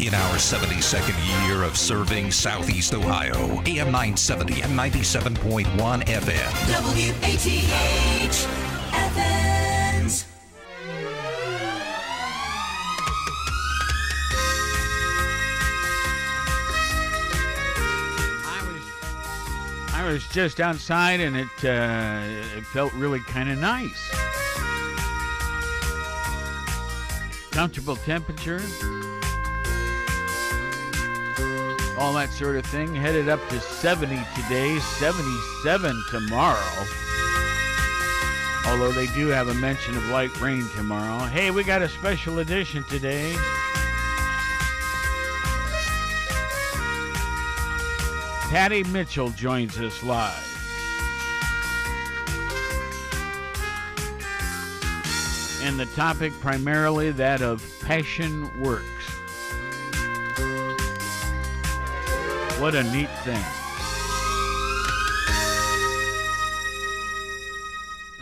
In our 72nd year of serving Southeast Ohio, AM 970 and 97.1 FM. WATH Athens. I was I was just outside and it uh, it felt really kind of nice. Comfortable temperature. All that sort of thing. Headed up to 70 today, 77 tomorrow. Although they do have a mention of light rain tomorrow. Hey, we got a special edition today. Patty Mitchell joins us live. And the topic primarily that of passion works. What a neat thing.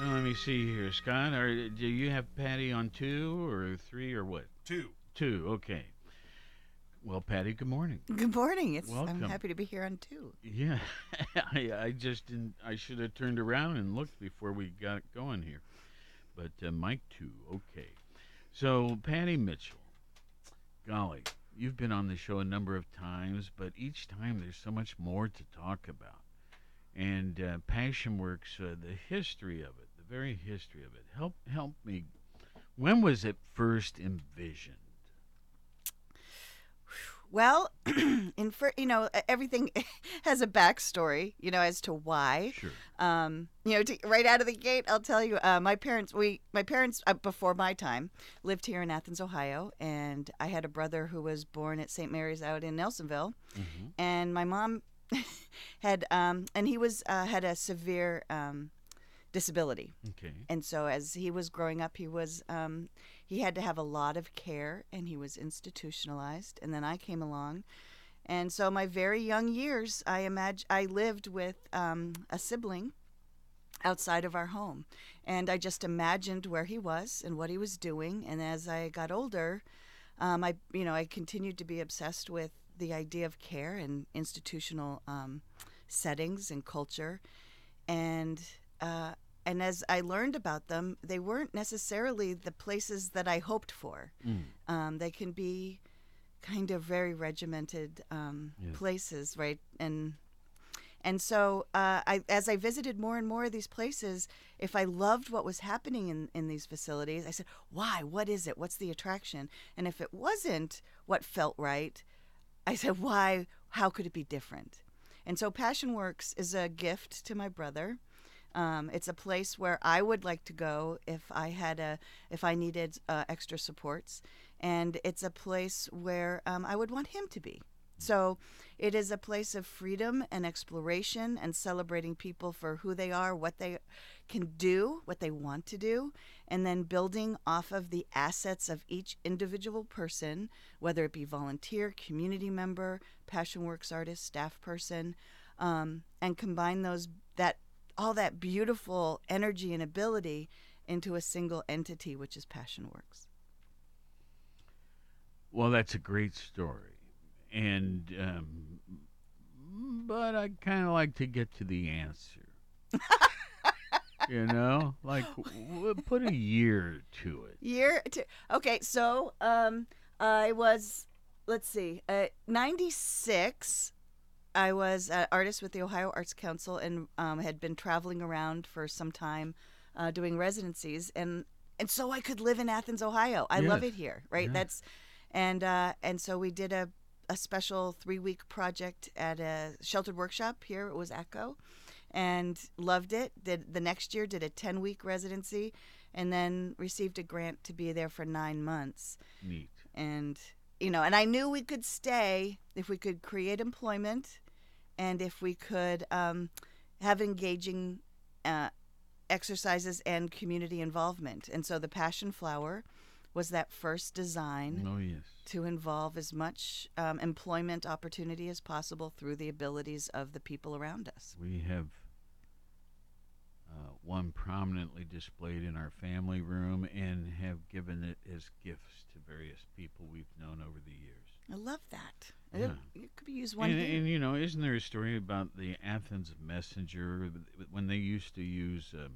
Well, let me see here, Scott. Are, do you have Patty on two or three or what? Two. Two, okay. Well, Patty, good morning. Good morning. It's, Welcome. I'm happy to be here on two. Yeah, I, I just didn't. I should have turned around and looked before we got going here. But uh, Mike too. Okay. So Patty Mitchell, golly, you've been on the show a number of times, but each time there's so much more to talk about. And uh, Passion Works, uh, the history of it, the very history of it. Help help me. When was it first envisioned? Well, in for you know everything has a backstory, you know, as to why. Sure. Um, you know, to, right out of the gate, I'll tell you, uh, my parents, we, my parents, uh, before my time, lived here in Athens, Ohio, and I had a brother who was born at St. Mary's out in Nelsonville, Mm-hmm. and my mom had, um, and he was uh, had a severe um, disability. Okay. And so as he was growing up, he was um, he had to have a lot of care, and he was institutionalized. And then I came along, and so my very young years, I imagine I lived with um, a sibling outside of our home, and I just imagined where he was and what he was doing. And as I got older, um, I you know I continued to be obsessed with the idea of care and institutional um, settings and culture, and uh, and as I learned about them, they weren't necessarily the places that I hoped for. Mm. Um, they can be kind of very regimented um, Yes. places, right? And and so, uh, I, as I visited more and more of these places, if I loved what was happening in, in these facilities, I said, "Why? What is it? What's the attraction?" And if it wasn't what felt right, I said, "Why? How could it be different?" And so, Passion Works is a gift to my brother. Um, it's a place where I would like to go if I had a if I needed uh, extra supports, and it's a place where um, I would want him to be. So it is a place of freedom and exploration and celebrating people for who they are, what they can do, what they want to do, and then building off of the assets of each individual person, whether it be volunteer, community member, Passion Works artist, staff person, um, and combine those that all that beautiful energy and ability into a single entity, which is Passion Works. Well, that's a great story, and um, but I kind of like to get to the answer. you know, like w- put a year to it. Year to, okay, so um, I was, let's see, uh, 96. I was an artist with the Ohio Arts Council and um, had been traveling around for some time uh, doing residencies. And, and so I could live in Athens, Ohio. I love it here, right? Yeah. That's and uh, and so we did a, a special three week project at a sheltered workshop here. It was ATCO, and loved it. Did the next year did a ten week residency, and then received a grant to be there for nine months. Neat. And you know, and I knew we could stay if we could create employment, and if we could um, have engaging uh, exercises and community involvement. And so the passion flower was that first design Oh yes. to involve as much um, employment opportunity as possible through the abilities of the people around us. We have uh, one prominently displayed in our family room and have given it as gifts to various people we've known over the years. I love that. Yeah. It, it could be used one And, and you know, isn't there a story about the Athens messenger when they used to use uh,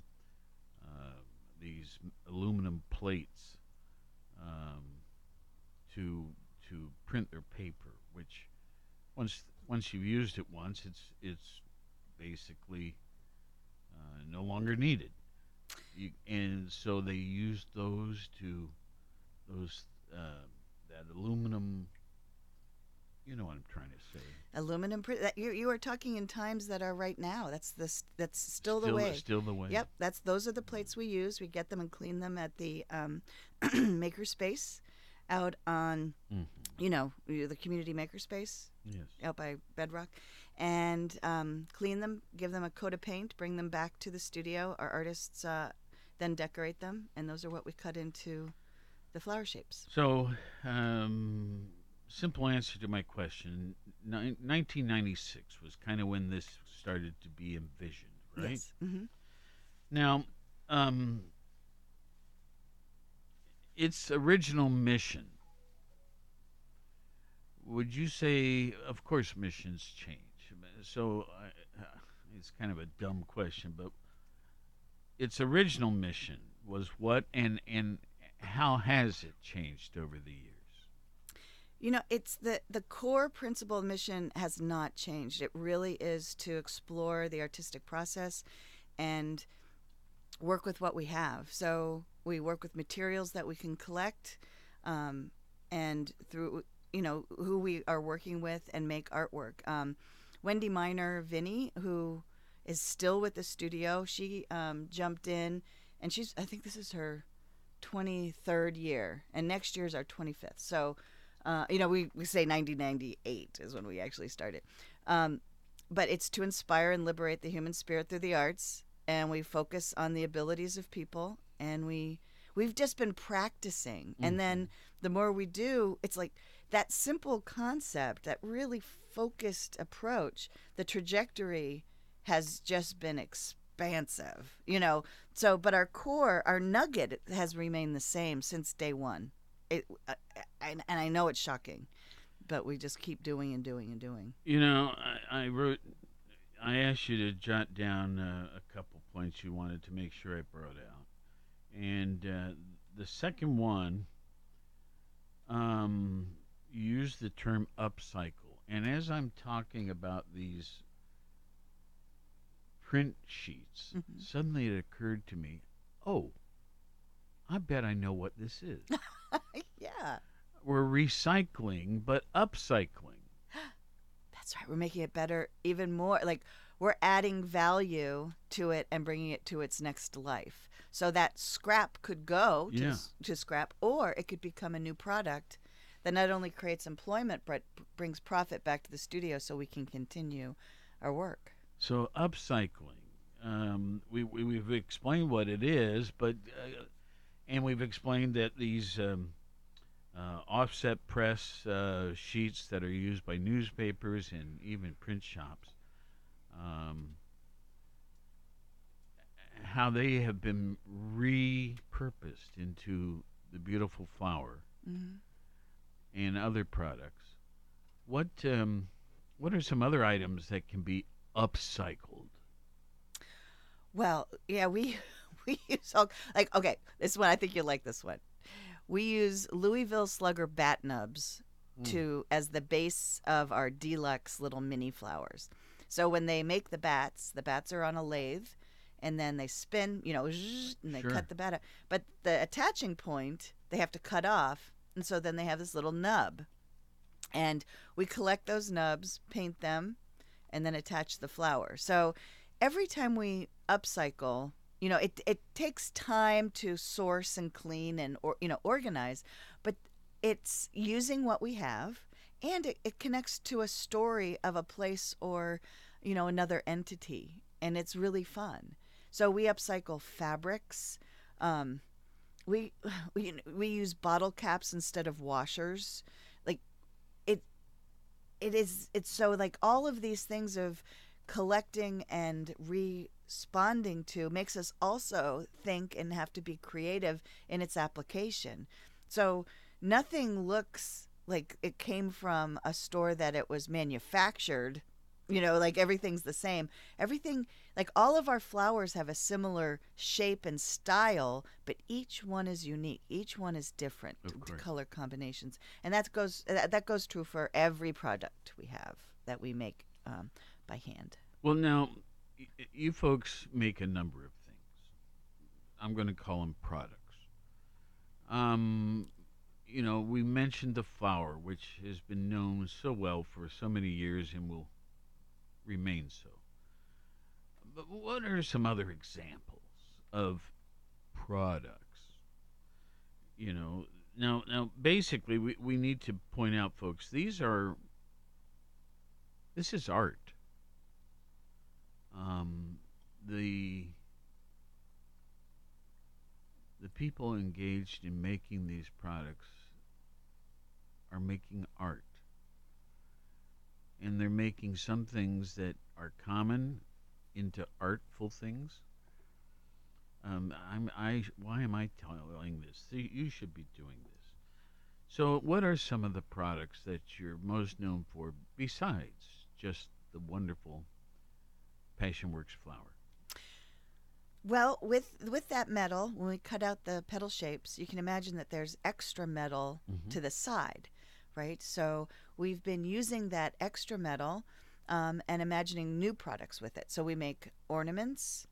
uh, these aluminum plates um, to to print their paper, which once once you've used it once, it's it's basically no longer needed. You, and so they used those to those uh, that aluminum. You know what I'm trying to say. Aluminum. That you you are talking in times that are right now. That's the that's still, the still, way. Still the way. Yep, that's those are the plates we use. We get them and clean them at the um, makerspace out on Mhm. you know the community makerspace Yes. out by Bedrock, and um, clean them, give them a coat of paint, bring them back to the studio. Our artists uh, then decorate them, and those are what we cut into the flower shapes. So, um, simple answer to my question: Nin- 1996 was kind of when this started to be envisioned, right? Yes. hmm Now, um, its original mission. Would you say, of course, missions change. So uh, it's kind of a dumb question, but its original mission was what, and and how has it changed over the years? You know, it's the the core principle mission has not changed. It really is to explore the artistic process and work with what we have. So we work with materials that we can collect, um, and through you know who we are working with and make artwork. Um, Wendy Miner Vinny, who is still with the studio, she um, jumped in, and she's I think this is her 23rd year, and next year is our 25th. So, uh, you know, we, we say 1998 is when we actually started. Um, but it's to inspire and liberate the human spirit through the arts, and we focus on the abilities of people, and we we've just been practicing, and then the more we do, it's like that simple concept, that really focused approach, the trajectory has just been expansive, you know. So, but our core, our nugget has remained the same since day one. It, uh, and, and I know it's shocking, but we just keep doing and doing and doing. You know, I, I wrote, I asked you to jot down uh, a couple points you wanted to make sure I brought out, and uh, the second one, um, used the term upcycle, and as I'm talking about these print sheets, Mhm. suddenly it occurred to me, oh, I bet I know what this is. yeah, We're recycling, but upcycling. that's right. We're making it better, even more. Like we're adding value to it and bringing it to its next life. So that scrap could go to, Yeah. to scrap, or it could become a new product that not only creates employment but brings profit back to the studio, so we can continue our work. So upcycling, um, we, we we've explained what it is, but uh, and we've explained that these um, uh, offset press uh, sheets that are used by newspapers and even print shops, um, how they have been repurposed into the beautiful flower hmm and other products. What um, what are some other items that can be upcycled? Well, yeah, we we use all like okay, this one I think you'll like this one. We use Louisville Slugger bat nubs to as the base of our deluxe little mini flowers. So when they make the bats, the bats are on a lathe, and then they spin, you know, and they Sure. cut the bat. Out. But the attaching point they have to cut off, and so then they have this little nub, and we collect those nubs, paint them, and then attach the flower. So every time we upcycle, you know, it it takes time to source and clean and or you know organize, but it's using what we have and it, it connects to a story of a place or you know another entity and it's really fun so we upcycle fabrics um, we we we use bottle caps instead of washers. Like it it is it's so like all of these things of collecting and responding to makes us also think and have to be creative in its application. So nothing looks like it came from a store that it was manufactured you know like everything's the same. Everything like all of our flowers have a similar shape and style but each one is unique. Each one is different color combinations. And that goes that, that goes true for every product we have that we make um, by hand. Well, now, y- you folks make a number of things. I'm going to call them products. Um, you know, we mentioned the flower, which has been known so well for so many years and will remain so. But what are some other examples of products? You know, now, now, basically, we, we need to point out, folks, these are. This is art um, the the people engaged in making these products are making art and they're making some things that are common into artful things um, I'm, I, why am I telling this? You should be doing this. So, what are some of the products that you're most known for besides just the wonderful Passionworks flower? Well, with with that metal, when we cut out the petal shapes, you can imagine that there's extra metal to the side, right? So we've been using that extra metal um, and imagining new products with it. So we make ornaments,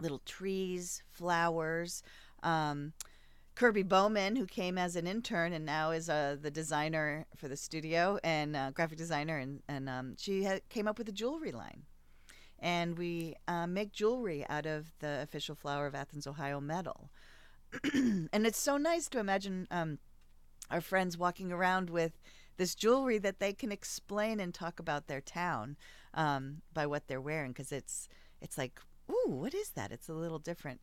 little trees, flowers. Um, Kirby Bowman, who came as an intern and now is uh, the designer for the studio and uh, graphic designer, and, and um, she ha- came up with a jewelry line and we uh, make jewelry out of the official flower of Athens, Ohio metal. and it's so nice to imagine um, our friends walking around with this jewelry that they can explain and talk about their town um, by what they're wearing because it's it's like ooh what is that? It's a little different.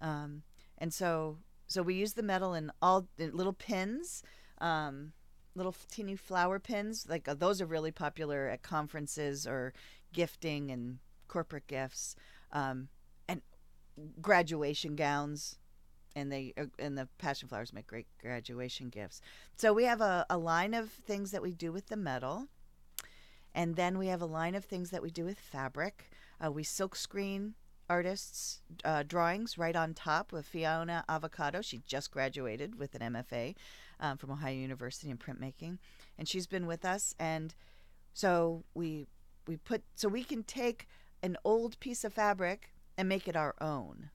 Um, and so so we use the metal in all in little pins um, little teeny flower pins like uh, those are really popular at conferences or gifting and corporate gifts um, and graduation gowns and they uh, and the passion flowers make great graduation gifts. So we have a, a line of things that we do with the metal and then we have a line of things that we do with fabric. Uh, we silk screen artists uh, drawings right on top with fiona avocado. She just graduated with an mfa um, from ohio university in printmaking and she's been with us and so we we put so we can take an old piece of fabric and make it our own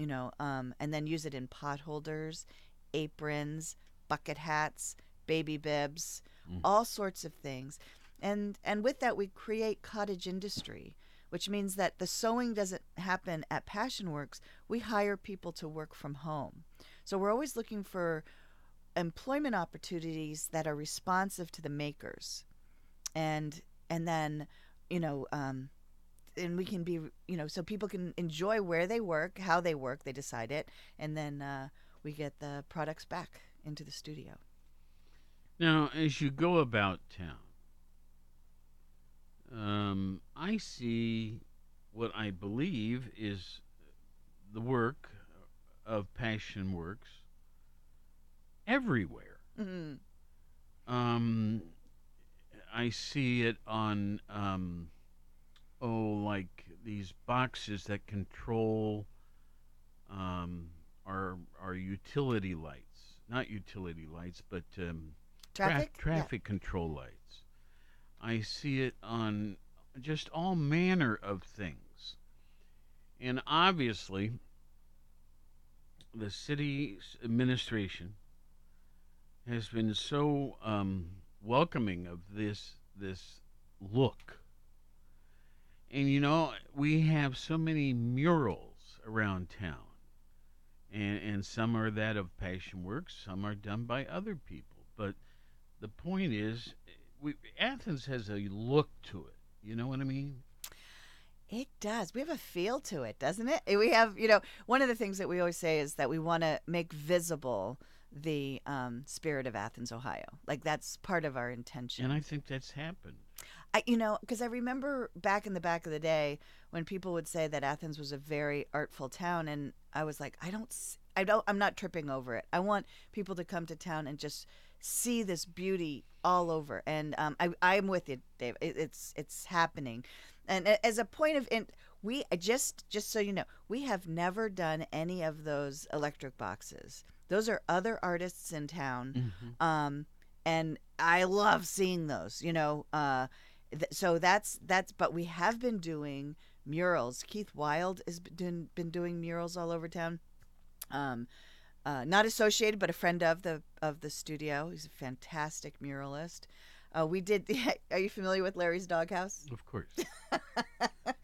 you know um, and then use it in pot holders aprons bucket hats baby bibs all sorts of things. And and with that we create cottage industry which means that the sewing doesn't happen at Passion Works. we hire people to work from home. So we're always looking for employment opportunities that are responsive to the makers. And and then you know um and we can be you know so people can enjoy where they work how they work they decide it and then uh, we get the products back into the studio Now, as you go about town, um, I see what I believe is the work of Passion Works everywhere. mm Um, I see it on, um, oh, like these boxes that control um, our our utility lights, not utility lights, but um, tra- traffic Yeah. traffic control lights. I see it on just all manner of things. And obviously, the city's administration has been so um, welcoming of this this look. And you know, we have so many murals around town. And and some are that of Passion Works, some are done by other people. But the point is we, Athens has a look to it. You know what I mean? It does. We have a feel to it, doesn't it? We have, you know, one of the things that we always say is that we want to make visible the um, spirit of Athens, Ohio. Like that's part of our intention. And I think that's happened. I, you know, because I remember back in the back of the day when people would say that Athens was a very artful town, and I was like, I don't, I don't, I'm not tripping over it. I want people to come to town and just see this beauty all over. And um, I, I'm with you, Dave. It, it's it's happening. And as a point of, in, we just just so you know, we have never done any of those electric boxes. Those are other artists in town, um, and I love seeing those. You know, uh, th- so that's that's. But we have been doing murals. Keith Wild has been been doing murals all over town. Um, uh, not associated, but a friend of the of the studio. He's a fantastic muralist. Uh, we did. The, are you familiar with Larry's Doghouse? Of course.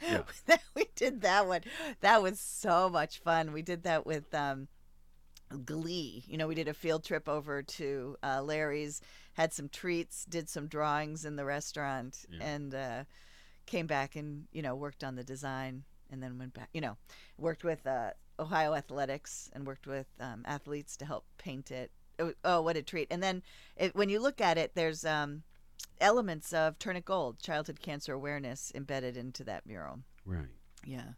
yeah. we did that one. That was so much fun. We did that with um, Glee. You know, we did a field trip over to uh, Larry's, had some treats, did some drawings in the restaurant, Yeah. and uh, came back and you know worked on the design, and then went back. You know, worked with uh, Ohio Athletics and worked with um, athletes to help paint it. Oh, oh, what a treat! And then it, when you look at it, there's um, elements of Turn It Gold, childhood cancer awareness, embedded into that mural. Right. Yeah.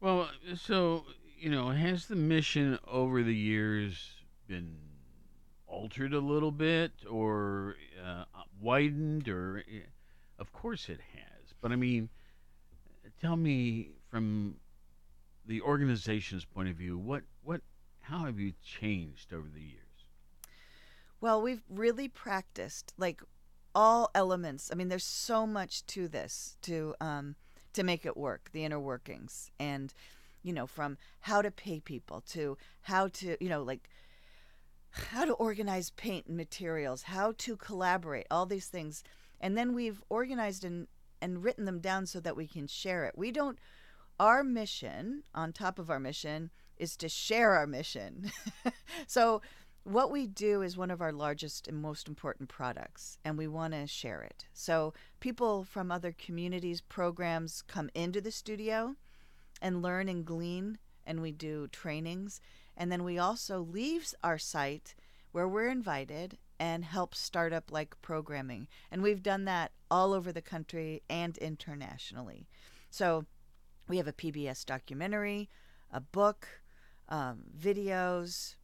Well, so you know, has the mission over the years been altered a little bit, or uh, widened, or eh, of course it has. But I mean, tell me from the organization's point of view, what what how have you changed over the years? Well, we've really practiced like all elements. I mean, there's so much to this to um, to make it work, the inner workings, and you know, from how to pay people to how to, you know, like how to organize paint and materials, how to collaborate, all these things, and then we've organized and and written them down so that we can share it. We don't. Our mission, on top of our mission, is to share our mission. so what we do is one of our largest and most important products, and we want to share it. So people from other communities, programs come into the studio and learn and glean, and we do trainings. And then we also leave our site where we're invited and help start up like programming. And we've done that all over the country and internationally. So we have a PBS documentary, a book, um, videos,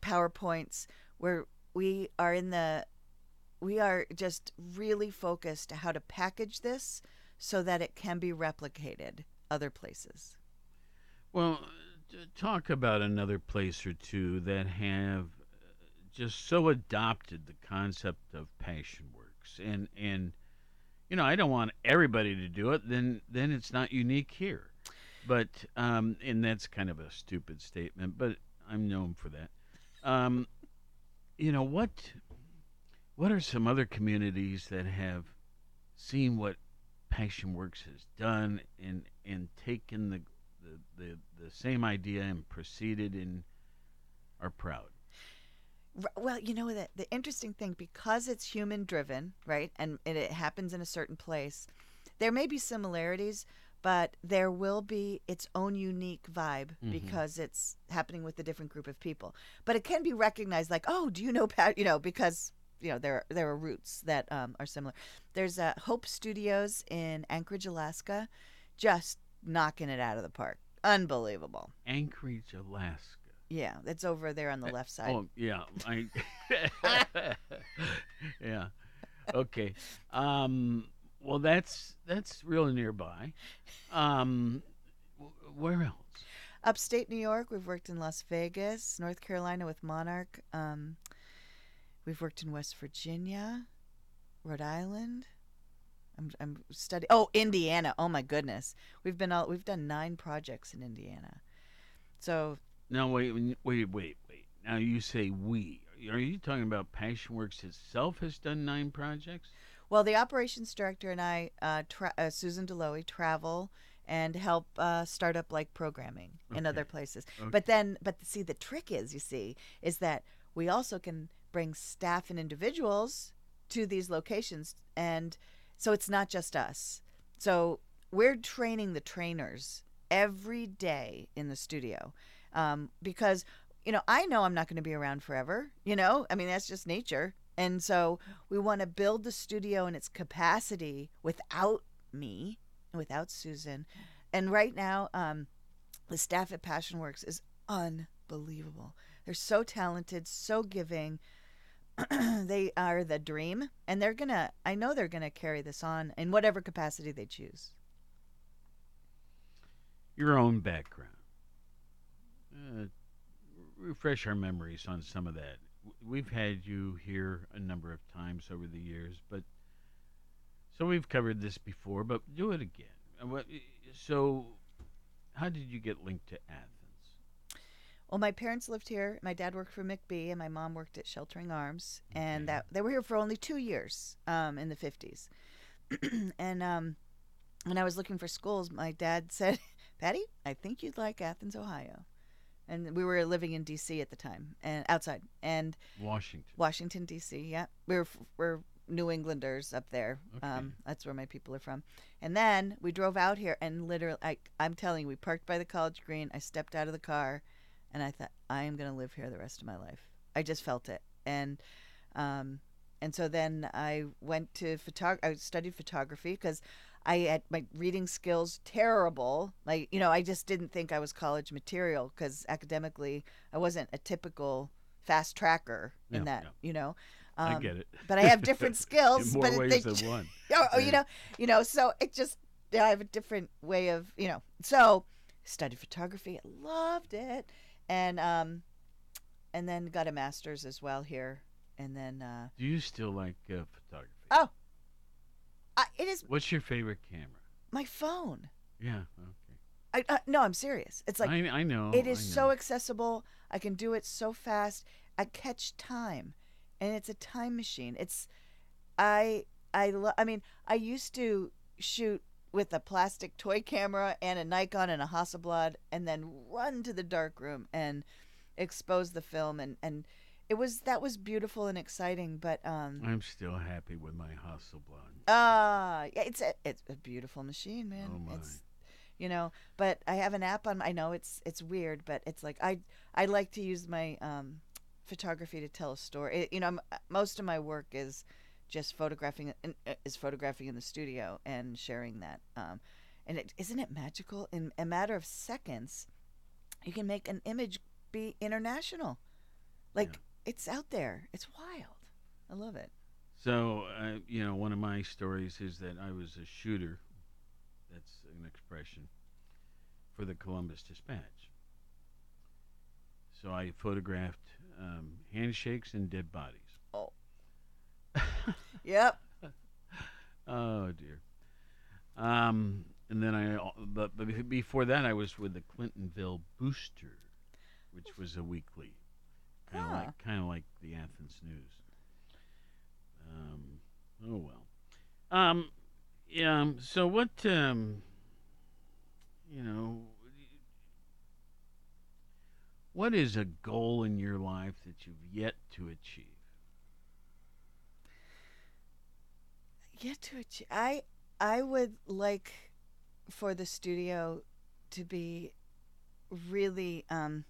PowerPoints, where we are in the we are just really focused how to package this so that it can be replicated other places. Well, talk about another place or two that have uh, just so adopted the concept of passion works. And and you know I don't want everybody to do it then then it's not unique here. But um and that's kind of a stupid statement but I'm known for that. Um you know what what are some other communities that have seen what passion works has done and and taken the the, the, the same idea and proceeded and are proud. Well, you know that the interesting thing because it's human driven, right? And, and it happens in a certain place. There may be similarities, but there will be its own unique vibe because it's happening with a different group of people. But it can be recognized like, "Oh, do you know Pat, you know, because you know there there are roots that um, are similar. There's uh, Hope Studios in Anchorage, Alaska, just knocking it out of the park. Unbelievable. Anchorage, Alaska. Yeah, that's over there on the left side. Oh yeah, I. yeah. Okay. Um, well, that's that's real nearby. Um, where else? Upstate New York, we've worked in Las Vegas, North Carolina with Monarch. Um, we've worked in West Virginia, Rhode Island. I'm, I'm studying. Oh, Indiana. Oh my goodness, we've been all we've done nine projects in Indiana. So Now wait, wait, wait, wait. Now you say we. Are you talking about PassionWorks itself has done nine projects? Well, the operations director and I, uh, tra- uh, Susan Deloe, travel and help uh, start up like programming in other places. Okay. But then, but see, the trick is, you see, is that we also can bring staff and individuals to these locations, and so it's not just us. So we're training the trainers every day in the studio um, because you know I know I'm not going to be around forever. You know, I mean that's just nature, and so we want to build the studio in its capacity without me, without Susan, and right now um, the staff at Passion Works is unbelievable. They're so talented, so giving, they are the dream, and they're gonna. I know they're gonna carry this on in whatever capacity they choose. Your own background. Uh, refresh our memories on some of that. We've had you here a number of times over the years, but so we've covered this before, but do it again. Uh, So, how did you get linked to Athens? Well, my parents lived here. My dad worked for McBee, and my mom worked at Sheltering Arms, and that they were here for only two years um, in the fifties. and um, when I was looking for schools, my dad said, "Patty, I think you'd like Athens, Ohio." And we were living in D.C. at the time, and outside, and Washington. Washington D.C. Yeah, we're we're New Englanders up there. Okay. Um, that's where my people are from. And then we drove out here, and literally, I, I'm telling you, we parked by the college green. I stepped out of the car, and I thought, I am going to live here the rest of my life. I just felt it, and um, and so then I went to photog. I studied photography because I had my reading skills terrible. Like you know, I just didn't think I was college material because academically I wasn't a typical fast tracker in that. You know, I Um, get it. but I have different skills. In more but ways they- than one. oh, oh, Yeah. you know, you know. So it just I have a different way of you know. So studied photography, I loved it, and um, and then got a master's as well here, and then uh, Do you still like uh, photography? oh, I, it is What's your favorite camera? my phone. Yeah. Okay. I, uh, no, I'm serious. It's like I, I know. it is I so accessible. I can do it so fast. I catch time, and it's a time machine. It's I I lo- I mean I used to shoot with a plastic toy camera and a Nikon and a Hasselblad, and then run to the dark room and expose the film, and and it was that was beautiful and exciting. But um I'm still happy with my Hasselblad. ah yeah, it's a it's a beautiful machine, man. Oh, my. It's you know but i have an app on i know it's it's weird but it's like i i like to use my um photography to tell a story It- you know m- most of my work is just photographing in- uh, is photographing in the studio and sharing that um and it isn't it magical in a matter of seconds you can make an image be international like it's out there it's wild i love it So, uh, you know, one of my stories is that I was a shooter. That's an expression for the Columbus Dispatch. So I photographed um, handshakes and dead bodies. Yep Oh dear. Um, and then I, but, but before that, I was with the Clintonville Booster, which was a weekly, kind of Huh. like kind of like the Athens News. Um, oh well. Um, yeah. um, So what? Um, you know, what is a goal in your life that you've yet to achieve? Yet to achieve. I I would like for the studio to be really um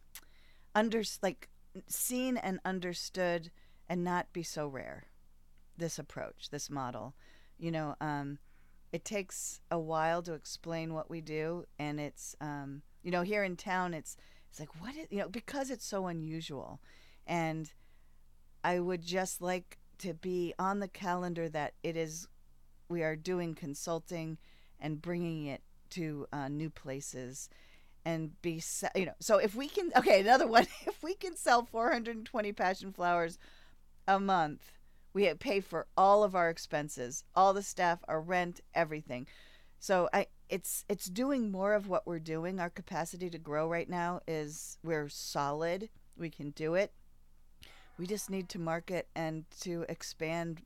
under like seen and understood and not be so rare. This approach, this model, you know, um, it takes a while to explain what we do, and it's um, you know here in town it's it's like what is you know because it's so unusual, and I would just like to be on the calendar that it is we are doing consulting and bringing it to uh, new places and be you know so if we can okay another one if we can sell 420 passion flowers a month we pay for all of our expenses all the staff our rent everything. So i it's it's doing more of what we're doing. Our capacity to grow right now is we're solid. We can do it. We just need to market and to expand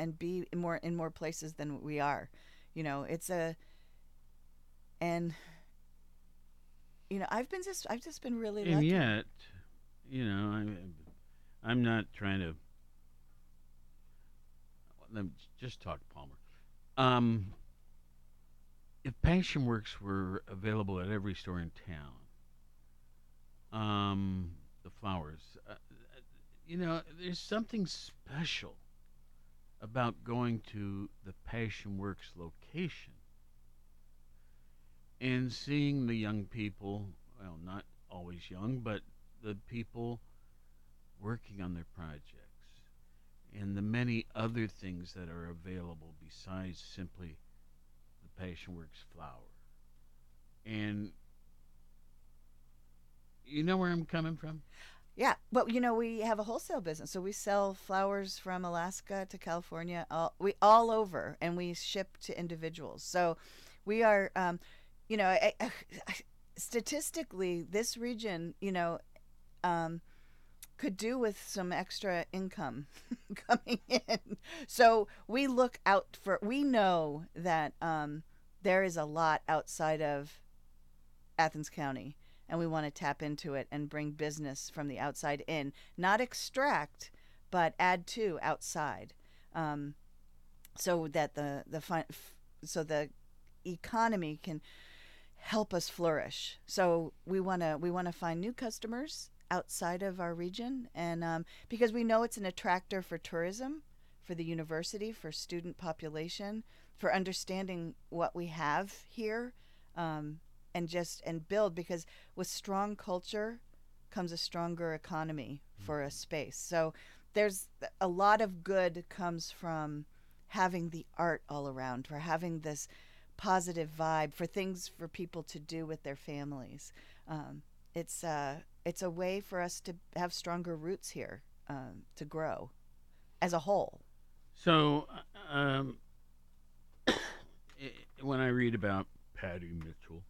and be in more in more places than we are you know it's a and you know i've been just i've just been really and lucky yet, you know, I'm I'm not trying to. Let me just talk, Palmer. Um, if Passion Works were available at every store in town, um, the flowers, uh, you know, there's something special about going to the Passion Works location and seeing the young people, well, not always young, but the people working on their projects and the many other things that are available besides simply the Passion Works flower. And you know where I'm coming from? But you know we have a wholesale business, so we sell flowers from Alaska to California, all we all over, and we ship to individuals. So we are, um, you know, I, I, statistically, this region, you know, um, could do with some extra income coming in. So we look out for. We know that um, there is a lot outside of Athens County and we want to tap into it and bring business from the outside in, not extract, but add to outside, um, so that the the so the economy can help us flourish. So we want to we want to find new customers outside of our region, and um, because we know it's an attractor for tourism, for the university, for student population, for understanding what we have here. Um, and just and build because with strong culture comes a stronger economy for a space. So there's a lot of good comes from having the art all around for having this positive vibe for things for people to do with their families. Um, it's uh, it's a way for us to have stronger roots here um, to grow as a whole. So, um, when I read about Patty Mitchell,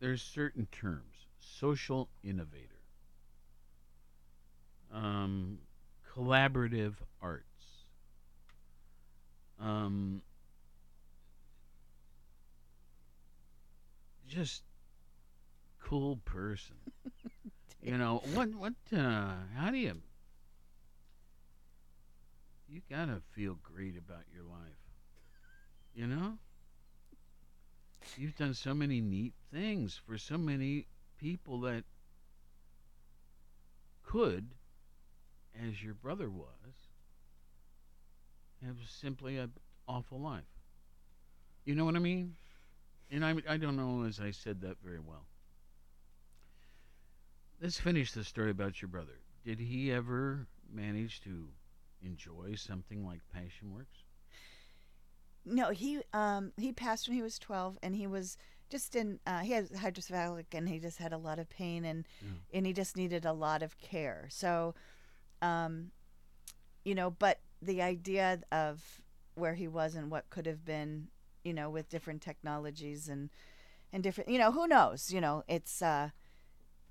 there's certain terms: social innovator, um, collaborative arts, um, just cool person. you know what? What? Uh, how do you? you gotta feel great about your life. You know? You've done so many neat things for so many people that could, as your brother was, have simply an awful life. You know what I mean? And I, I don't know as I said that very well. Let's finish the story about your brother. Did he ever manage to enjoy something like Passion Works? No, he um he passed when he was twelve, and he was just in. Uh, he had hydrocephalic, and he just had a lot of pain, and Yeah. and he just needed a lot of care. So, um, you know, but the idea of where he was and what could have been, you know, with different technologies and and different, you know, who knows? You know, it's. uh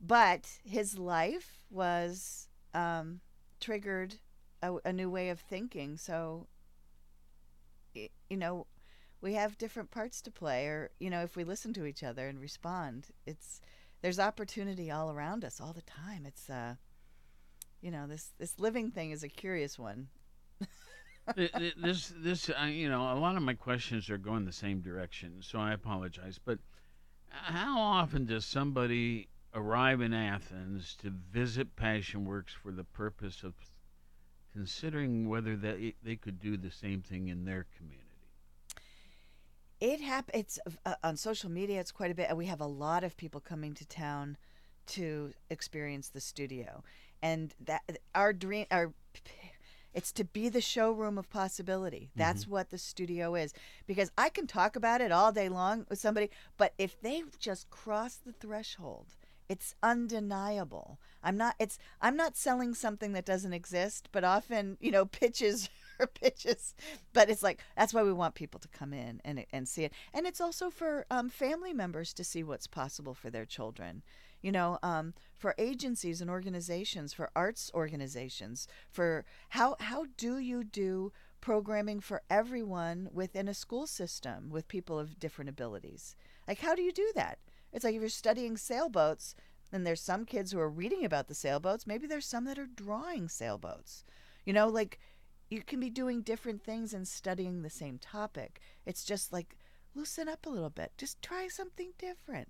But his life was um, triggered a, a new way of thinking. So you know, we have different parts to play, or you know, if we listen to each other and respond, it's there's opportunity all around us all the time. It's uh, you know, this this living thing is a curious one. Th- th- this this uh, you know a lot of my questions are going the same direction so i apologize but how often does somebody arrive in athens to visit passion works for the purpose of considering whether they, they could do the same thing in their community It hap- It's uh, on social media. It's quite a bit. and We have a lot of people coming to town to experience the studio, and that our dream, our it's to be the showroom of possibility. That's what the studio is. Because I can talk about it all day long with somebody, but if they just cross the threshold, it's undeniable. I'm not. It's. I'm not selling something that doesn't exist, but often, you know, pitches or pitches. But it's like that's why we want people to come in and and see it, and it's also for um, family members to see what's possible for their children. You know, um, for agencies and organizations, for arts organizations, for how how do you do programming for everyone within a school system with people of different abilities? Like, how do you do that? It's like if you're studying sailboats, and there's some kids who are reading about the sailboats, maybe there's some that are drawing sailboats. You know, like you can be doing different things and studying the same topic. It's just like loosen up a little bit. Just try something different.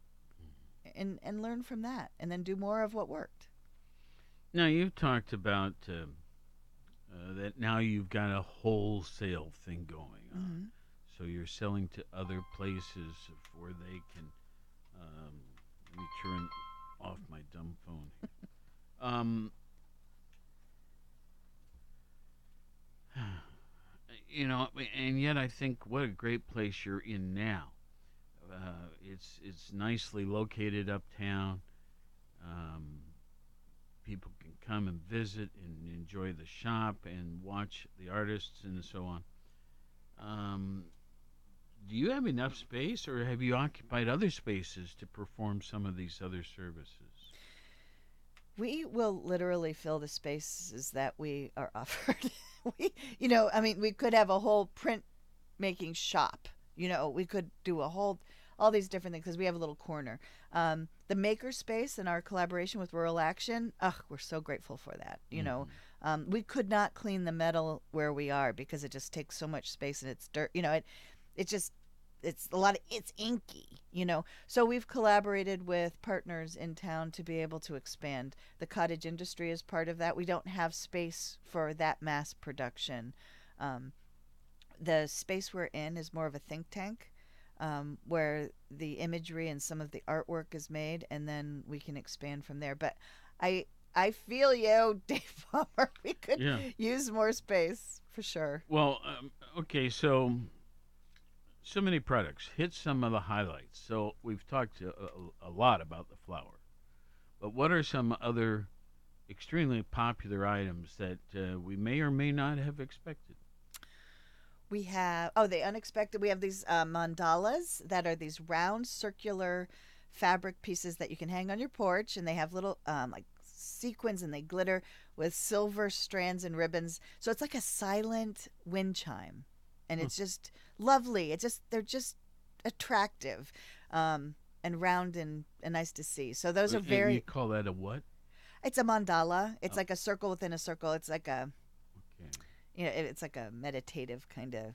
And and learn from that and then do more of what worked. now you've talked about uh, uh, that now you've got a wholesale thing going on so you're selling to other places where they can um, let me turn off my dumb phone here. um, you know, and yet I think what a great place you're in now. Uh, it's it's nicely located uptown. Um, people can come and visit and enjoy the shop and watch the artists and so on. Um, do you have enough space, or have you occupied other spaces to perform some of these other services? We will literally fill the spaces that we are offered. we, you know, I mean, we could have a whole print making shop. You know, we could do a whole, all these different things because we have a little corner. Um, the maker space and our collaboration with Rural Action, ugh, we're so grateful for that. You know, um, we could not clean the metal where we are because it just takes so much space and it's dirt. You know, it, it just it's a lot of it's inky you know? So we've collaborated with partners in town to be able to expand. The cottage industry is part of that. We don't have space for that mass production. Um, the space we're in is more of a think tank um, where the imagery and some of the artwork is made and then we can expand from there. But i i feel you dave Palmer. we could Yeah. use more space for sure. Well, um, okay, so so many products. Hit some of the highlights. So we've talked a, a, a lot about the flower, but what are some other extremely popular items that uh, we may or may not have expected? We have oh the unexpected. We have these uh, mandalas that are these round circular fabric pieces that you can hang on your porch, and they have little um, like sequins and they glitter with silver strands and ribbons. So it's like a silent wind chime, and it's just lovely. It's just they're just attractive, um, and round and, and nice to see. So those are And very. You call that a what? It's a mandala. It's like a circle within a circle. It's like a Okay. you know, it, it's like a meditative kind of.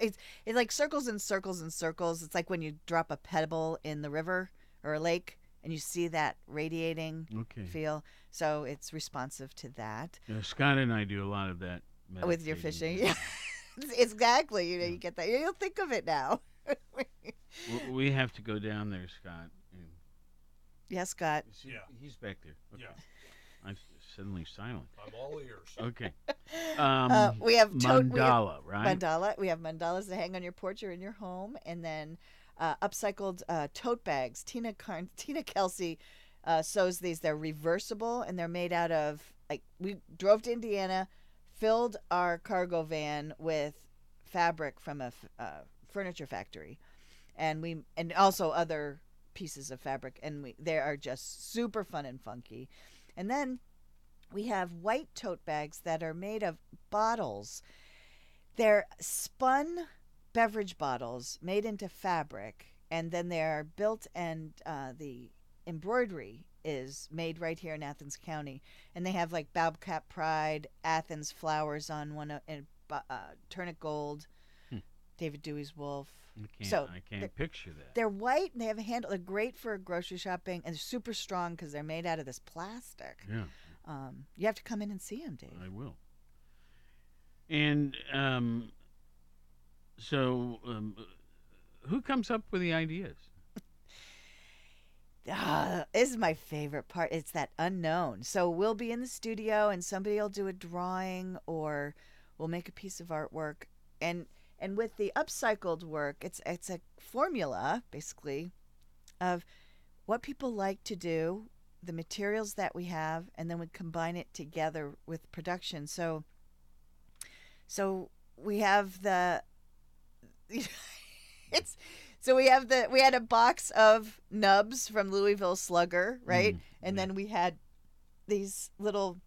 It's it's like circles and circles and circles. It's like when you drop a pebble in the river or a lake, and you see that radiating Okay. feel. So it's responsive to that Yeah, Scott and I do a lot of that with your meditating. fishing. Yeah, exactly. You know, you get that. You'll think of it now. We have to go down there, Scott. and- yes, Scott. He- Yeah. He's back there. Okay. Yeah. I'm suddenly silent. I'm all ears. Okay. Um, Uh, we have tote- we have mandala, right? Mandala. We have mandalas to hang on your porch or in your home, and then uh, upcycled uh, tote bags. Tina Car- Tina Kelsey uh, sews these. They're reversible and they're made out of like we drove to Indiana, filled our cargo van with fabric from a f- uh, furniture factory, and we and also other pieces of fabric, and we they are just super fun and funky, and then. We have white tote bags that are made of bottles they're spun beverage bottles made into fabric, and then they're built, and uh, the embroidery is made right here in Athens County. And they have like Bobcat Pride, Athens flowers on one, of- and uh, Turnip Gold, Hmm. David Dewey's Wolf. I can't, So, I can't picture that. They're white and they have a handle. They're great for grocery shopping and they're super strong because they're made out of this plastic. Yeah, Um, you have to come in and see them, Dave. I will. And um, so, um, who comes up with the ideas? Ah, this is my favorite part. It's that unknown. So we'll be in the studio and somebody will do a drawing or we'll make a piece of artwork and and with the upcycled work, it's it's a formula basically of what people like to do, the materials that we have, and then we combine it together with production. So so we have the it's so we have the we had a box of nubs from Louisville Slugger, right? Mm, and yeah. then we had these little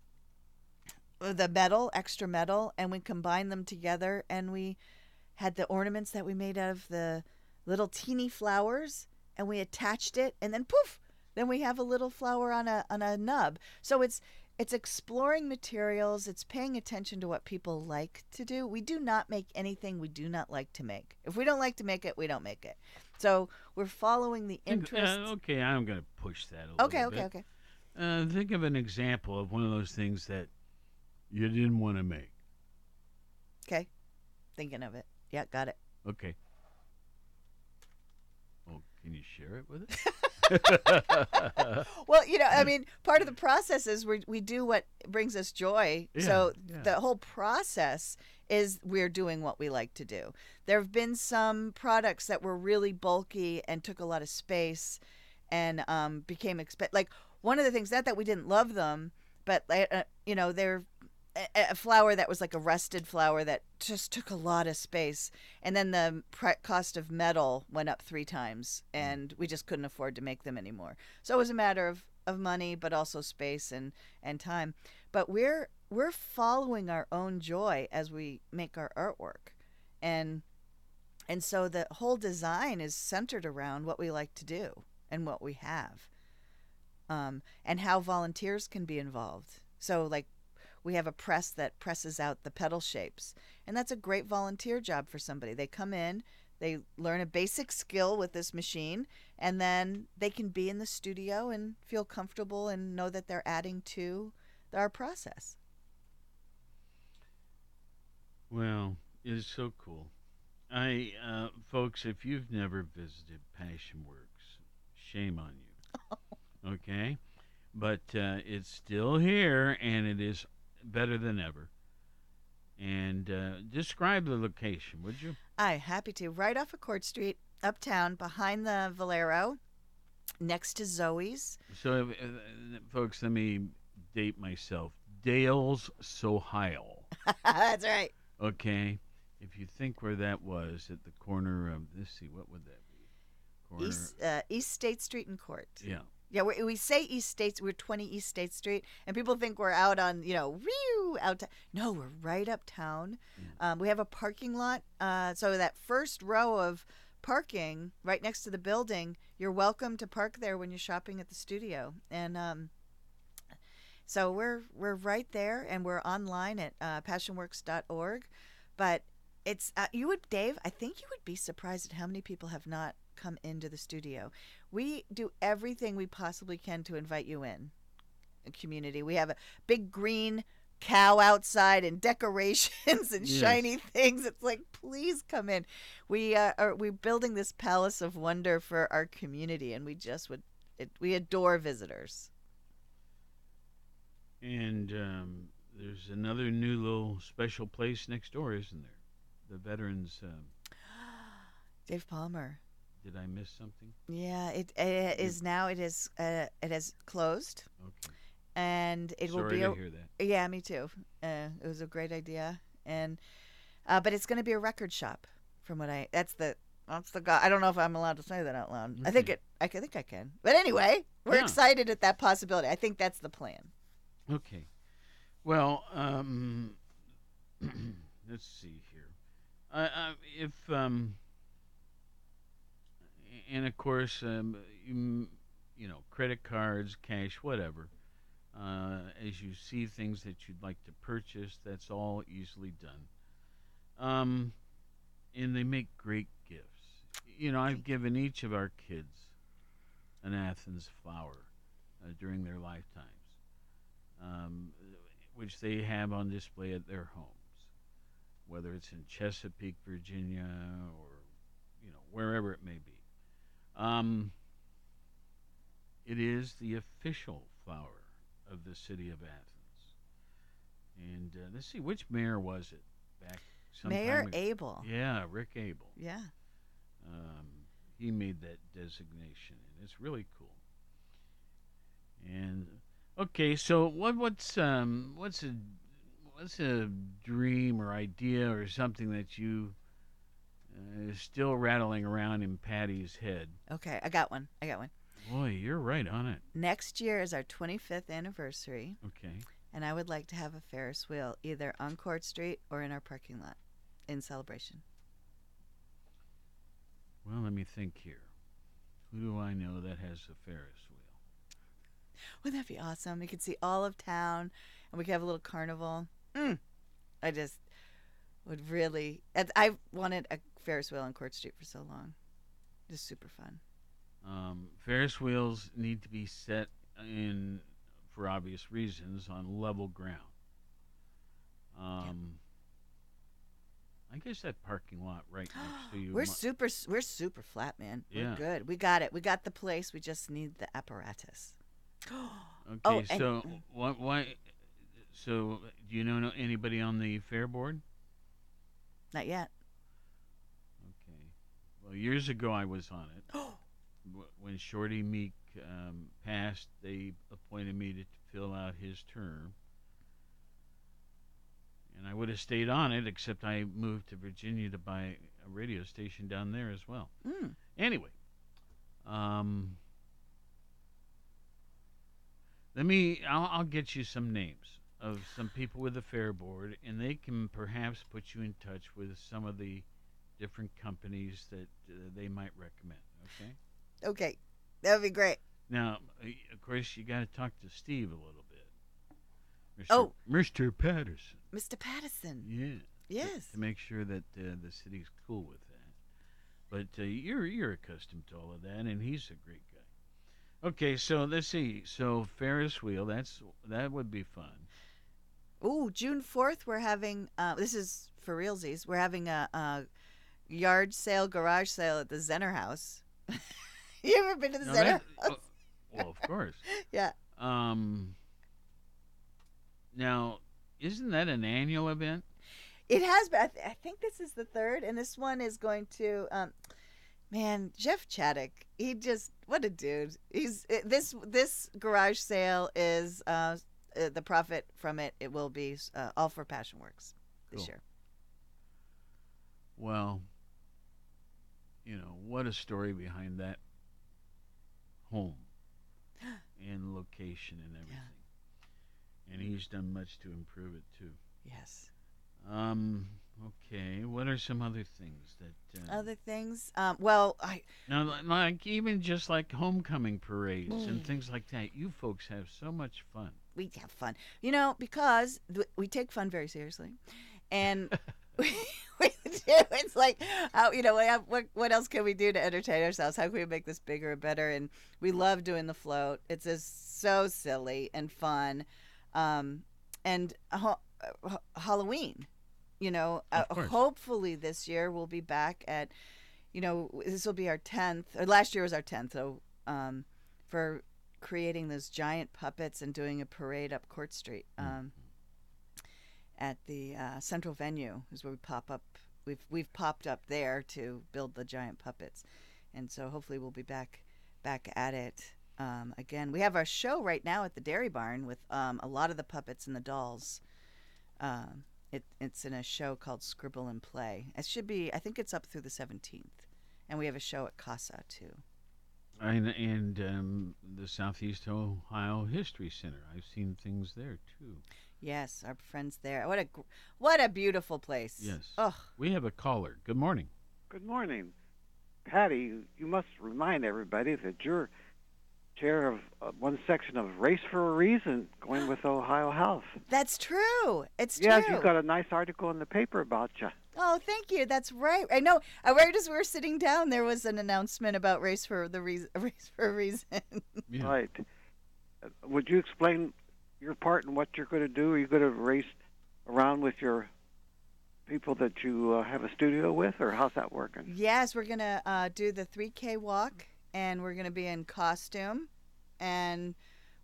the metal, extra metal, and we combined them together and we had the ornaments that we made out of the little teeny flowers and we attached it and then poof, then we have a little flower on a on a nub. So it's it's exploring materials, it's paying attention to what people like to do. We do not make anything we do not like to make. If we don't like to make it, we don't make it. So we're following the uh, interests. okay, I'm going to push that a little bit. okay, okay, okay. Uh, think of an example of one of those things that you didn't want to make. Okay. Thinking of it. Yeah, got it. Okay. Oh, can you share it with us? Well, you know, I mean, part of the process is we we do what brings us joy. so Yeah, yeah. the whole process is we're doing what we like to do. There have been some products that were really bulky and took a lot of space, and um, became exp- like one of the things not that we didn't love them, but uh, you know they're a, a flower that was like a rusted flower that just took a lot of space. And then the pri cost of metal went up three times and we just couldn't afford to make them anymore. So it was a matter of, of money but also space and, and time. But we're we're following our own joy as we make our artwork. And and so the whole design is centered around what we like to do and what we have um, and how volunteers can be involved. So like we have a press that presses out the petal shapes and that's a great volunteer job for somebody they come in they learn a basic skill with this machine and then they can be in the studio and feel comfortable and know that they're adding to our process Well, it is so cool. I, uh, folks, if you've never visited Passion Works, shame on you. Okay, but uh, it's still here, and it is better than ever. And uh, describe the location, would you? i happy to right off of court street uptown behind the valero next to zoe's So, uh, folks, let me date myself. Dale's Ohio. that's right Okay, if you think where that was at the corner of, let's see, what would that be? Corner. east, uh, east state street and court Yeah. Yeah, we, we say East States. We're 20 East State Street, and people think we're out on, you know, real out. To, no, we're right uptown. Um, we have a parking lot. Uh, so that first row of parking right next to the building, you're welcome to park there when you're shopping at the studio. And um, so we're we're right there, and we're online at uh, passionworks.org. But it's uh, you would, Dave. I think you would be surprised at how many people have not come into the studio. We do everything we possibly can to invite you in. A community. We have a big green cow outside and decorations and Yes. shiny things. It's like, please come in. We uh, are we're building this palace of wonder for our community, and we just would it, we adore visitors. And um, there's another new little special place next door, isn't there? The Veterans. Um, Dave Palmer. Did I miss something? Yeah, it, it is now. It is. Uh, it has closed, Okay. and it Sorry will be. Sorry to hear that. Yeah, me too. Uh, it was a great idea, and uh, but it's going to be a record shop. From what I, that's the that's the guy. I don't know if I'm allowed to say that out loud. I think it. I think I can. But anyway, we're Yeah. excited at that possibility. I think that's the plan. Okay. Well, um, let's see here. Uh, uh, if um, and of course, um, you, you know, credit cards, cash, whatever. Uh, as you see things that you'd like to purchase, that's all easily done. Um, and they make great gifts. You know, I've given each of our kids an Athens flower uh, during their lifetimes um, which they have on display at their homes, whether it's in Chesapeake, Virginia, or you know wherever it may be. Um, it is the official flower of the city of Athens. And uh, let's see, which mayor was it back? Mayor? Abel. Yeah, Rick Abel. Yeah. Um, he made that designation, and it's really cool. And okay, so what what's um what's a what's a dream or idea or something that you is still rattling around in Patty's head? Okay, I got one. I got one. Boy, you're right on it. Next year is our 25th anniversary, Okay. and I would like to have a Ferris wheel either on Court Street or in our parking lot in celebration. Well, let me think here. Who do I know that has a Ferris wheel? Wouldn't that be awesome? We could see all of town, and we could have a little carnival. Mm. I just would really. I've wanted a Ferris wheel on Court Street for so long. Just super fun. Um, Ferris wheels need to be set in, for obvious reasons, on level ground. Um, I guess that parking lot right next to you. We're mi- super. We're super flat, man. Yeah. We're good. We got it. We got the place. We just need the apparatus. Okay, Oh, and- so what? Why? So do you know anybody on the fair board? Not yet. Well, years ago I was on it. Wh- when Shorty Meek um, passed, they appointed me to fill out his term. And I would have stayed on it, except I moved to Virginia to buy a radio station down there as well. Mm. Anyway, um, let me. I'll, I'll get you some names of some people with the fair board, and they can perhaps put you in touch with some of the different companies that uh, they might recommend. Okay. Okay, that would be great. Now, uh, of course, you got to talk to Steve a little bit. Mr. Oh. Mr. Patterson. Mr. Pattison. Yeah. Yes. To, make sure that uh, the city's cool with that. But uh, you're you're accustomed to all of that, and he's a great guy. Okay, so let's see. So Ferris wheel, that's that would be fun. Ooh, June fourth, we're having. Uh, this is for realsies. We're having a, a yard sale, garage sale at the Zenner House. you ever been to the Now Zenner? House? well, of course. Yeah. Um. Now, isn't that an annual event? It has been. I, th- I think this is the third, and this one is going to. Um, man, Jeff Chaddock. He just what a dude. He's this this garage sale is uh, uh, the profit from it. It will be uh, all for Passion Works this Cool. year. Well, you know, what a story behind that home and location and everything. And he's done much to improve it too. Yes. Um. Okay. What are some other things that? Uh, Other things. Um, well, I now, like even just like homecoming parades Mm. and things like that. You folks have so much fun. we have fun, you know, because th- we take fun very seriously, and we, do. It's like, how you know, what, what what else can we do to entertain ourselves? How can we make this bigger and better? And we love doing the float. It's just so silly and fun, um, and ha- uh, Halloween. You know, uh, hopefully this year we'll be back at, you know, this will be our tenth. Or last year was our tenth. So, um, for creating those giant puppets and doing a parade up Court Street um, at the uh, central venue is where we pop up. We've we've popped up there to build the giant puppets, and so hopefully we'll be back back at it um, again. We have our show right now at the Dairy Barn with um, a lot of the puppets and the dolls. Um, it, it's in a show called Scribble and Play. It should be. I think it's up through the seventeenth, and we have a show at Casa too. And and um, the Southeast Ohio History Center. I've seen things there too. Yes, our friends there. What a gr- what a beautiful place. Yes. Oh, We have a caller. Good morning. Good morning. Patty, you- you must remind everybody that you're chair of uh, one section of Race for a Reason going with Ohio Health. that's true. It's yes, true. you have got a nice article in the paper about you. Oh, thank you. That's right. I know. uh, Right as we were sitting down, there was an announcement about race for the reason. Race for a reason. Yeah. Right. Uh, Would you explain your part and what you're going to do? Are you going to race around with your people that you uh, have a studio with, or how's that working? yes, we're gonna uh, do the 3K walk, and we're gonna be in costume, and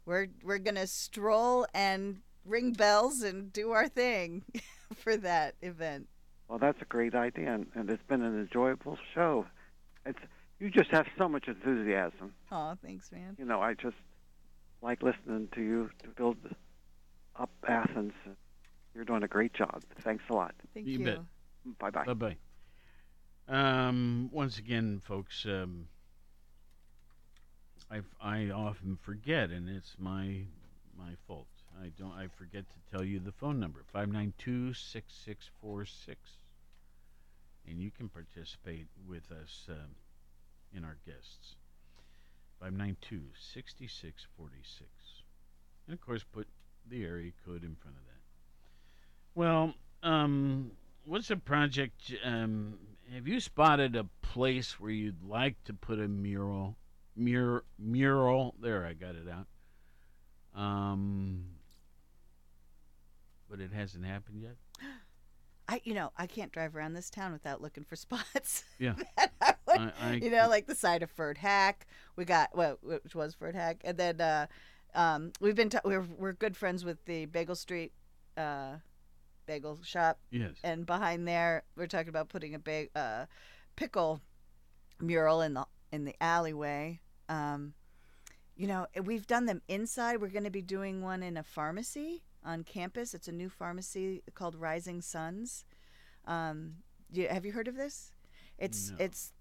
we're we're gonna stroll and ring bells and do our thing for that event. Well, that's a great idea, and, and it's been an enjoyable show. It's you just have so much enthusiasm. Oh, thanks, man. you know, I just like listening to you to build up Athens. You're doing a great job. Thanks a lot. Thank You you. bet. Bye bye. Bye bye. Um, once again, folks, um, I, I often forget, and it's my my fault. I don't. I forget to tell you the phone number five nine two six six four six, and you can participate with us um, in our guests. Five nine two sixty six forty six, and of course, put the area code in front of that. Well, um, what's a project? Um, have you spotted a place where you'd like to put a mural? Mur- mural. There, I got it out. Um, but it hasn't happened yet. I, you know, I can't drive around this town without looking for spots. Yeah. that I I- I you know, like the side of Ferd Hack. We got well, which was Ferd Hack, and then uh, um, we've been t- we're we're good friends with the Bagel Street uh, bagel shop, Yes. and behind there we're talking about putting a big uh, pickle mural in the in the alleyway. Um, you know, we've done them inside. We're going to be doing one in a pharmacy on campus. It's a new pharmacy called Rising Suns. Um, you, have you heard of this? It's No. it's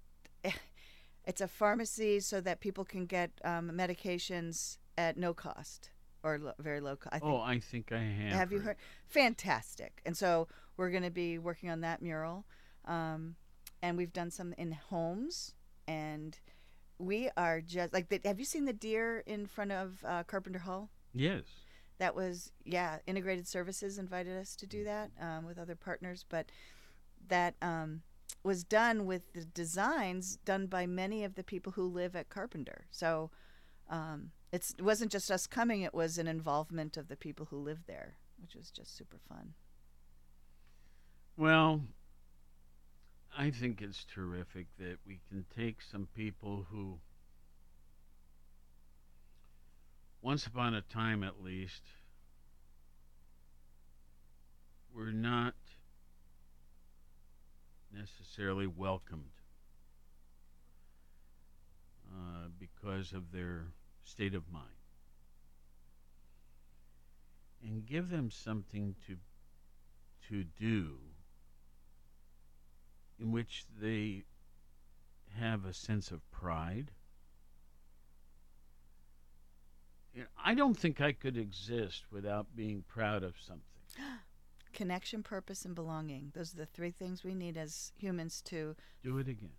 it's a pharmacy so that people can get um, medications at no cost or lo- very low cost. oh, I think I have. Have you heard? Fantastic. And so we're going to be working on that mural. Um, and we've done some in homes. And we are just like, the, have you seen the deer in front of uh, Carpenter Hall? Yes. That was, yeah, Integrated Services invited us to do that um, with other partners. But that um, was done with the designs done by many of the people who live at Carpenter. So um, it wasn't just us coming, it was an involvement of the people who live there, which was just super fun. Well, I think it's terrific that we can take some people who, once upon a time at least, were not necessarily welcomed uh, because of their state of mind. And give them something to to do in which they have a sense of pride. You know, I don't think I could exist without being proud of something. Connection, purpose, and belonging. Those are the three things we need as humans to Do it again.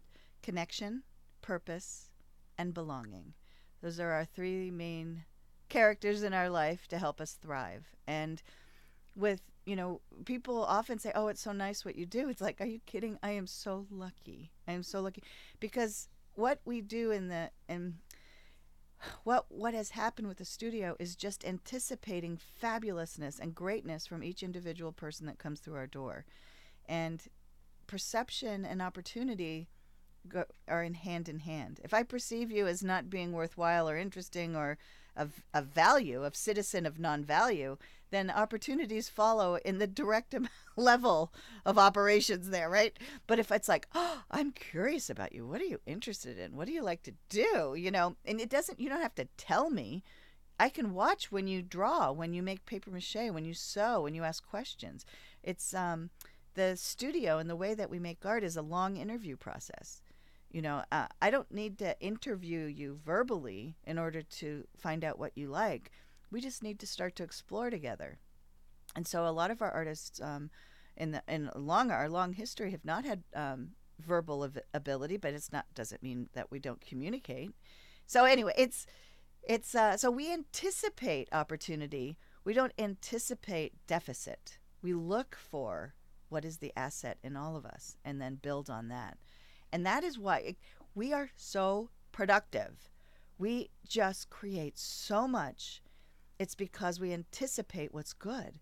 connection, purpose, and belonging. Those are our three main characters in our life to help us thrive. And with, you know, people often say, "Oh, it's so nice what you do." It's like, "Are you kidding? I am so lucky. I am so lucky." Because what we do in the in what what has happened with the studio is just anticipating fabulousness and greatness from each individual person that comes through our door. And perception and opportunity go, are in hand in hand. If I perceive you as not being worthwhile or interesting or of, of value, of citizen of non value, then opportunities follow in the direct level of operations there, right? But if it's like, oh, I'm curious about you. What are you interested in? What do you like to do? You know, and it doesn't, you don't have to tell me. I can watch when you draw, when you make paper mache, when you sew, when you ask questions. It's um, the studio and the way that we make art is a long interview process. You know, uh, I don't need to interview you verbally in order to find out what you like. We just need to start to explore together. And so, a lot of our artists um, in the in long our long history have not had um, verbal av- ability, but it's not doesn't mean that we don't communicate. So anyway, it's it's uh, so we anticipate opportunity. We don't anticipate deficit. We look for what is the asset in all of us, and then build on that. And that is why we are so productive. We just create so much. It's because we anticipate what's good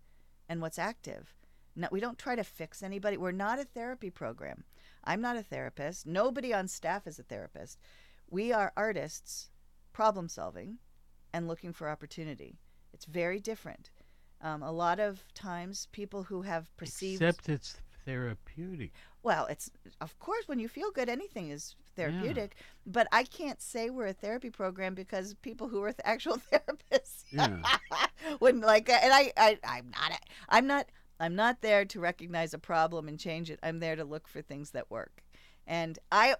and what's active. We don't try to fix anybody. We're not a therapy program. I'm not a therapist. Nobody on staff is a therapist. We are artists problem solving and looking for opportunity. It's very different. Um, a lot of times, people who have perceived Except it's therapeutic. well, it's of course when you feel good, anything is therapeutic. But I can't say we're a therapy program because people who are th- actual therapists Yeah. wouldn't like. it. And I, I, I'm not. a- I'm not. I'm not there to recognize a problem and change it. I'm there to look for things that work. And I,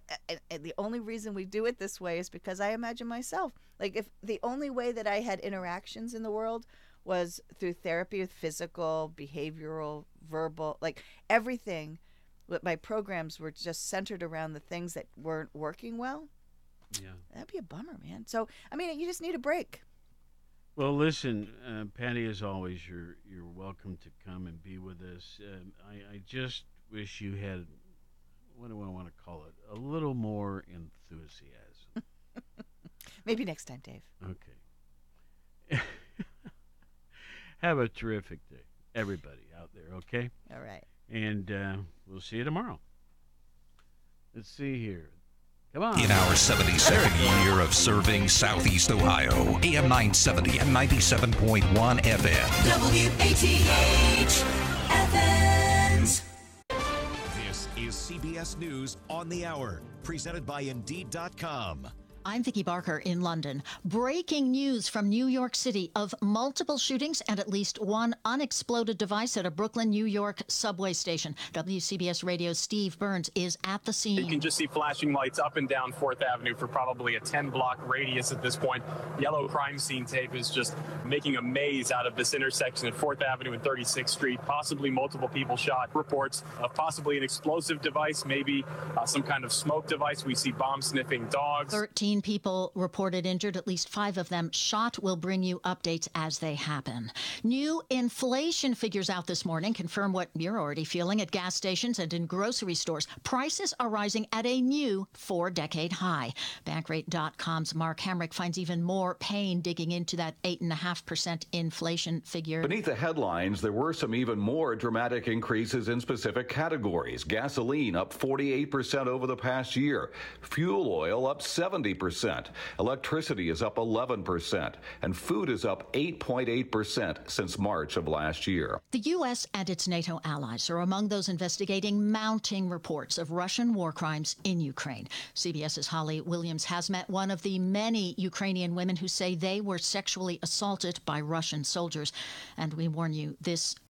and the only reason we do it this way is because I imagine myself. Like if the only way that I had interactions in the world was through therapy with physical, behavioral, verbal, like everything. But my programs were just centered around the things that weren't working well. Yeah. That'd be a bummer, man. So I mean, you just need a break. Well, listen, uh, Patty. As always, you're you're welcome to come and be with us. Um, I I just wish you had what do I want to call it? A little more enthusiasm. Maybe next time, Dave. Okay. Have a terrific day, everybody out there. Okay. All right. And uh, we'll see you tomorrow. Let's see here. Come on. In our 72nd year of serving Southeast Ohio, AM 970 and 97.1 FM. WATH Athens. This is CBS News on the Hour, presented by Indeed.com. I'm Vicki Barker in London. Breaking news from New York City of multiple shootings and at least one unexploded device at a Brooklyn, New York subway station. WCBS Radio's Steve Burns is at the scene. You can just see flashing lights up and down Fourth Avenue for probably a 10 block radius at this point. Yellow crime scene tape is just making a maze out of this intersection at Fourth Avenue and 36th Street. Possibly multiple people shot. Reports of possibly an explosive device, maybe uh, some kind of smoke device. We see bomb sniffing dogs. 13 people reported injured, at least five of them shot. We'll bring you updates as they happen. New inflation figures out this morning confirm what you're already feeling at gas stations and in grocery stores. Prices are rising at a new four decade high. Bankrate.com's Mark Hamrick finds even more pain digging into that 8.5% inflation figure. Beneath the headlines, there were some even more dramatic increases in specific categories. Gasoline up 48% over the past year, fuel oil up 70%, electricity is up 11%, and food is up 8.8% since March of last year. The U.S. and its NATO allies are among those investigating mounting reports of Russian war crimes in Ukraine. CBS's Holly Williams has met one of the many Ukrainian women who say they were sexually assaulted by Russian soldiers. And we warn you, this